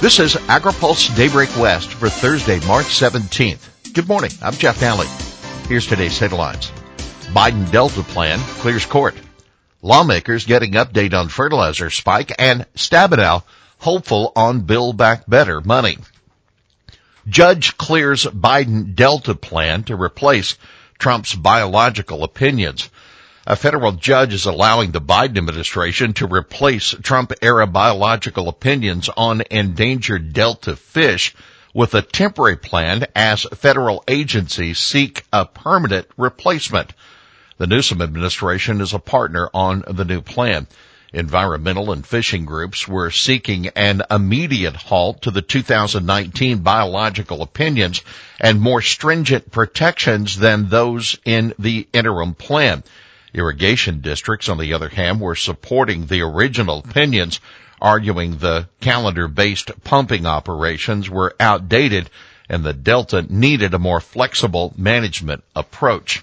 This is AgriPulse Daybreak West for Thursday, March 17th. Good morning. I'm Jeff Nalley. Here's today's headlines. Biden Delta plan clears court. Lawmakers getting update on fertilizer spike and Stabenow hopeful on Build Back Better money. Judge clears Biden Delta plan to replace Trump's biological opinions. A federal judge is allowing the Biden administration to replace Trump era biological opinions on endangered Delta fish with a temporary plan as federal agencies seek a permanent replacement. The Newsom administration is a partner on the new plan. Environmental and fishing groups were seeking an immediate halt to the 2019 biological opinions and more stringent protections than those in the interim plan. Irrigation districts, on the other hand, were supporting the original opinions, arguing the calendar-based pumping operations were outdated and the Delta needed a more flexible management approach.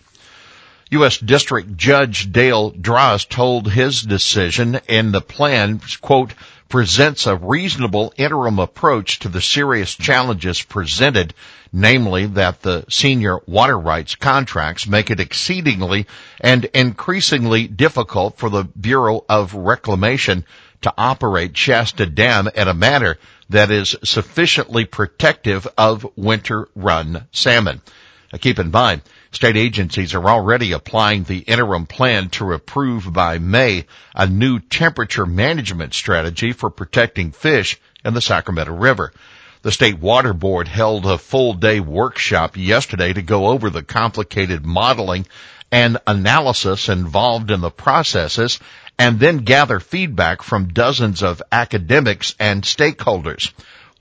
U.S. District Judge Dale Drozd told his decision in the plan, quote, presents a reasonable interim approach to the serious challenges presented, namely that the senior water rights contracts make it exceedingly and increasingly difficult for the Bureau of Reclamation to operate Shasta Dam in a manner that is sufficiently protective of winter run salmon. Now keep in mind, State agencies are already applying the interim plan to approve by May a new temperature management strategy for protecting fish in the Sacramento River. The State Water Board held a full day workshop yesterday to go over the complicated modeling and analysis involved in the processes and then gather feedback from dozens of academics and stakeholders.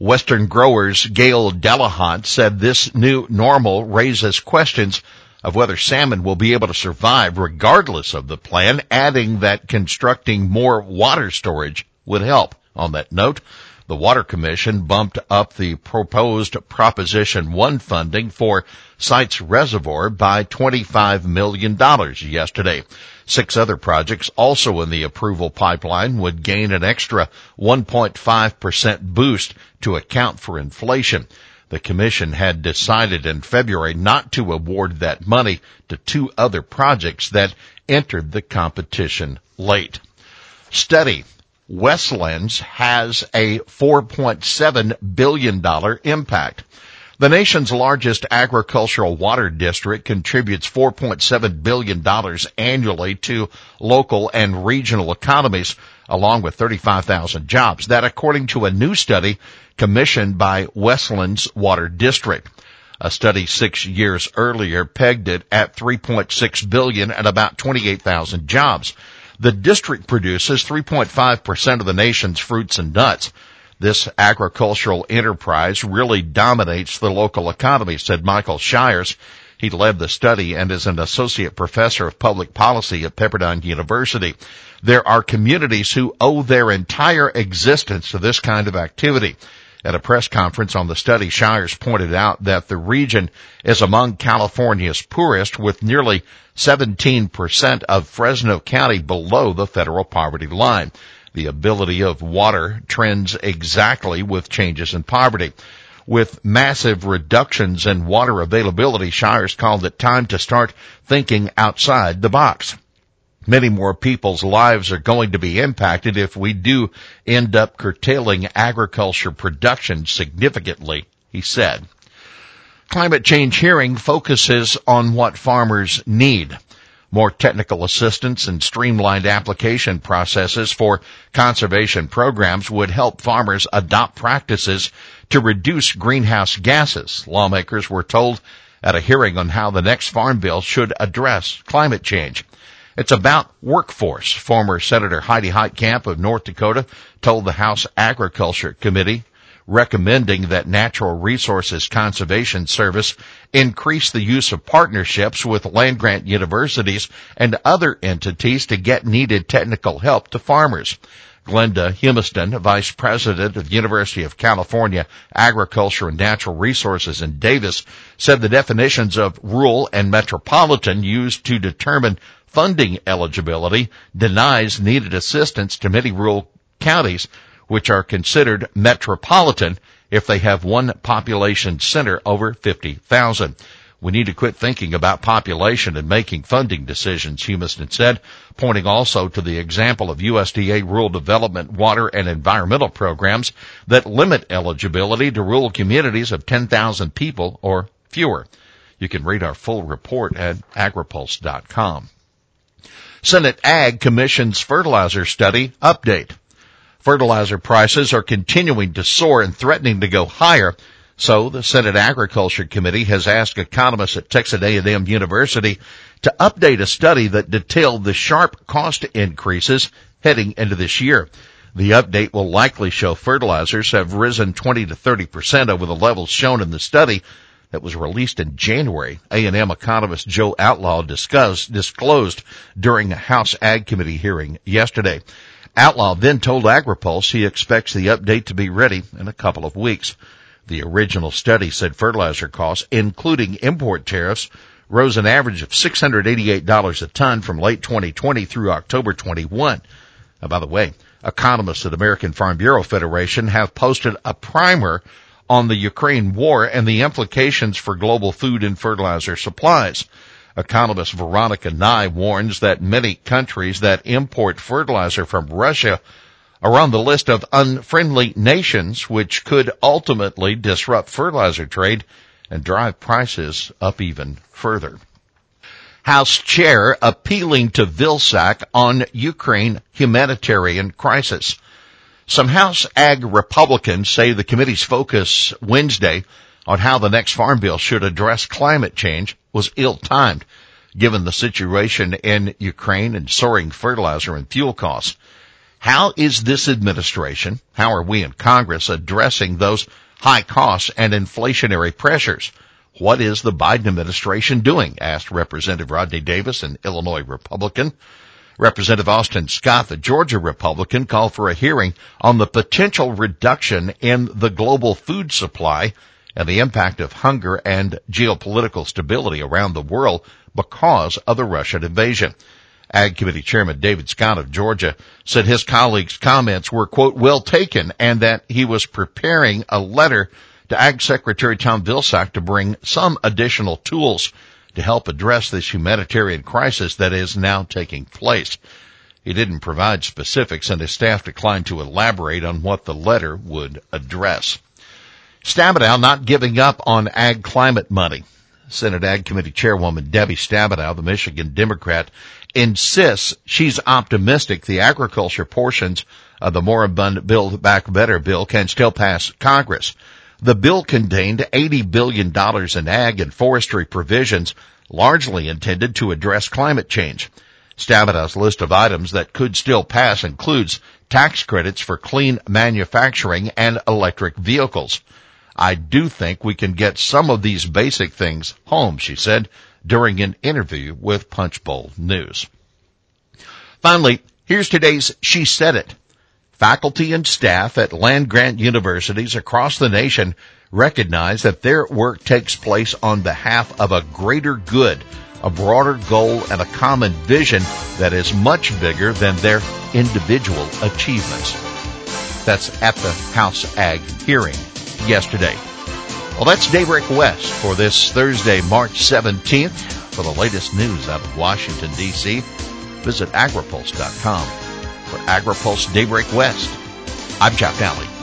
Western growers Gail Delihant said this new normal raises questions of whether salmon will be able to survive regardless of the plan, adding that constructing more water storage would help. On that note, the Water Commission bumped up the proposed Proposition 1 funding for Sites Reservoir by $25 million yesterday. Six other projects also in the approval pipeline would gain an extra 1.5% boost to account for inflation. The commission had decided in February not to award that money to two other projects that entered the competition late. Study. Westlands has a $4.7 billion impact. The nation's largest agricultural water district contributes $4.7 billion annually to local and regional economies, along with 35,000 jobs. That according to a new study commissioned by Westlands Water District. A study six years earlier pegged it at 3.6 billion and about 28,000 jobs. The district produces 3.5% of the nation's fruits and nuts. This agricultural enterprise really dominates the local economy, said Michael Shires. He led the study and is an associate professor of public policy at Pepperdine University. There are communities who owe their entire existence to this kind of activity. At a press conference on the study, Shires pointed out that the region is among California's poorest with nearly 17% of Fresno County below the federal poverty line. The ability of water trends exactly with changes in poverty. With massive reductions in water availability, Shires called it time to start thinking outside the box many more people's lives are going to be impacted if we do end up curtailing agriculture production significantly, he said. Climate change hearing focuses on what farmers need. More technical assistance and streamlined application processes for conservation programs would help farmers adopt practices to reduce greenhouse gases. Lawmakers were told at a hearing on how the next farm bill should address climate change. It's about workforce. Former Senator Heidi Heitkamp of North Dakota told the House Agriculture Committee recommending that Natural Resources Conservation Service increase the use of partnerships with land grant universities and other entities to get needed technical help to farmers. Glenda Humiston, Vice President of the University of California Agriculture and Natural Resources in Davis, said the definitions of rural and metropolitan used to determine funding eligibility denies needed assistance to many rural counties which are considered metropolitan if they have one population center over 50,000. We need to quit thinking about population and making funding decisions, Humiston said, pointing also to the example of USDA rural development, water, and environmental programs that limit eligibility to rural communities of 10,000 people or fewer. You can read our full report at agripulse.com. Senate Ag Commission's fertilizer study update. Fertilizer prices are continuing to soar and threatening to go higher so the Senate Agriculture Committee has asked economists at Texas A&M University to update a study that detailed the sharp cost increases heading into this year. The update will likely show fertilizers have risen 20 to 30 percent over the levels shown in the study that was released in January. A&M economist Joe Outlaw discussed, disclosed during a House Ag Committee hearing yesterday. Outlaw then told AgriPulse he expects the update to be ready in a couple of weeks. The original study said fertilizer costs, including import tariffs, rose an average of $688 a ton from late 2020 through October 21. Now, by the way, economists at American Farm Bureau Federation have posted a primer on the Ukraine war and the implications for global food and fertilizer supplies. Economist Veronica Nigh warns that many countries that import fertilizer from Russia are on the list of unfriendly nations, which could ultimately disrupt fertilizer trade and drive prices up even further. House Chair appealing to Vilsack on Ukraine humanitarian crisis. Some House Ag Republicans say the committee's focus Wednesday on how the next farm bill should address climate change was ill-timed, given the situation in Ukraine and soaring fertilizer and fuel costs. How is this administration, how are we in Congress addressing those high costs and inflationary pressures? What is the Biden administration doing? asked Representative Rodney Davis, an Illinois Republican. Representative Austin Scott, the Georgia Republican, called for a hearing on the potential reduction in the global food supply and the impact of hunger and geopolitical stability around the world because of the Russian invasion. Ag Committee Chairman David Scott of Georgia said his colleagues' comments were, quote, well taken and that he was preparing a letter to Ag Secretary Tom Vilsack to bring some additional tools to help address this humanitarian crisis that is now taking place. He didn't provide specifics and his staff declined to elaborate on what the letter would address. Stabenow not giving up on ag climate money. Senate Ag Committee Chairwoman Debbie Stabenow, the Michigan Democrat, insists she's optimistic the agriculture portions of the moribund Build Back Better bill can still pass Congress. The bill contained $80 billion in ag and forestry provisions largely intended to address climate change. Stabenow's list of items that could still pass includes tax credits for clean manufacturing and electric vehicles. I do think we can get some of these basic things home, she said during an interview with Punchbowl News. Finally, here's today's She Said It. Faculty and staff at land grant universities across the nation recognize that their work takes place on behalf of a greater good, a broader goal, and a common vision that is much bigger than their individual achievements. That's at the House Ag hearing yesterday. Well, that's Daybreak West for this Thursday, March 17th. For the latest news out of Washington, D.C., visit agripulse.com. For AgriPulse Daybreak West, I'm Jeff Nalley.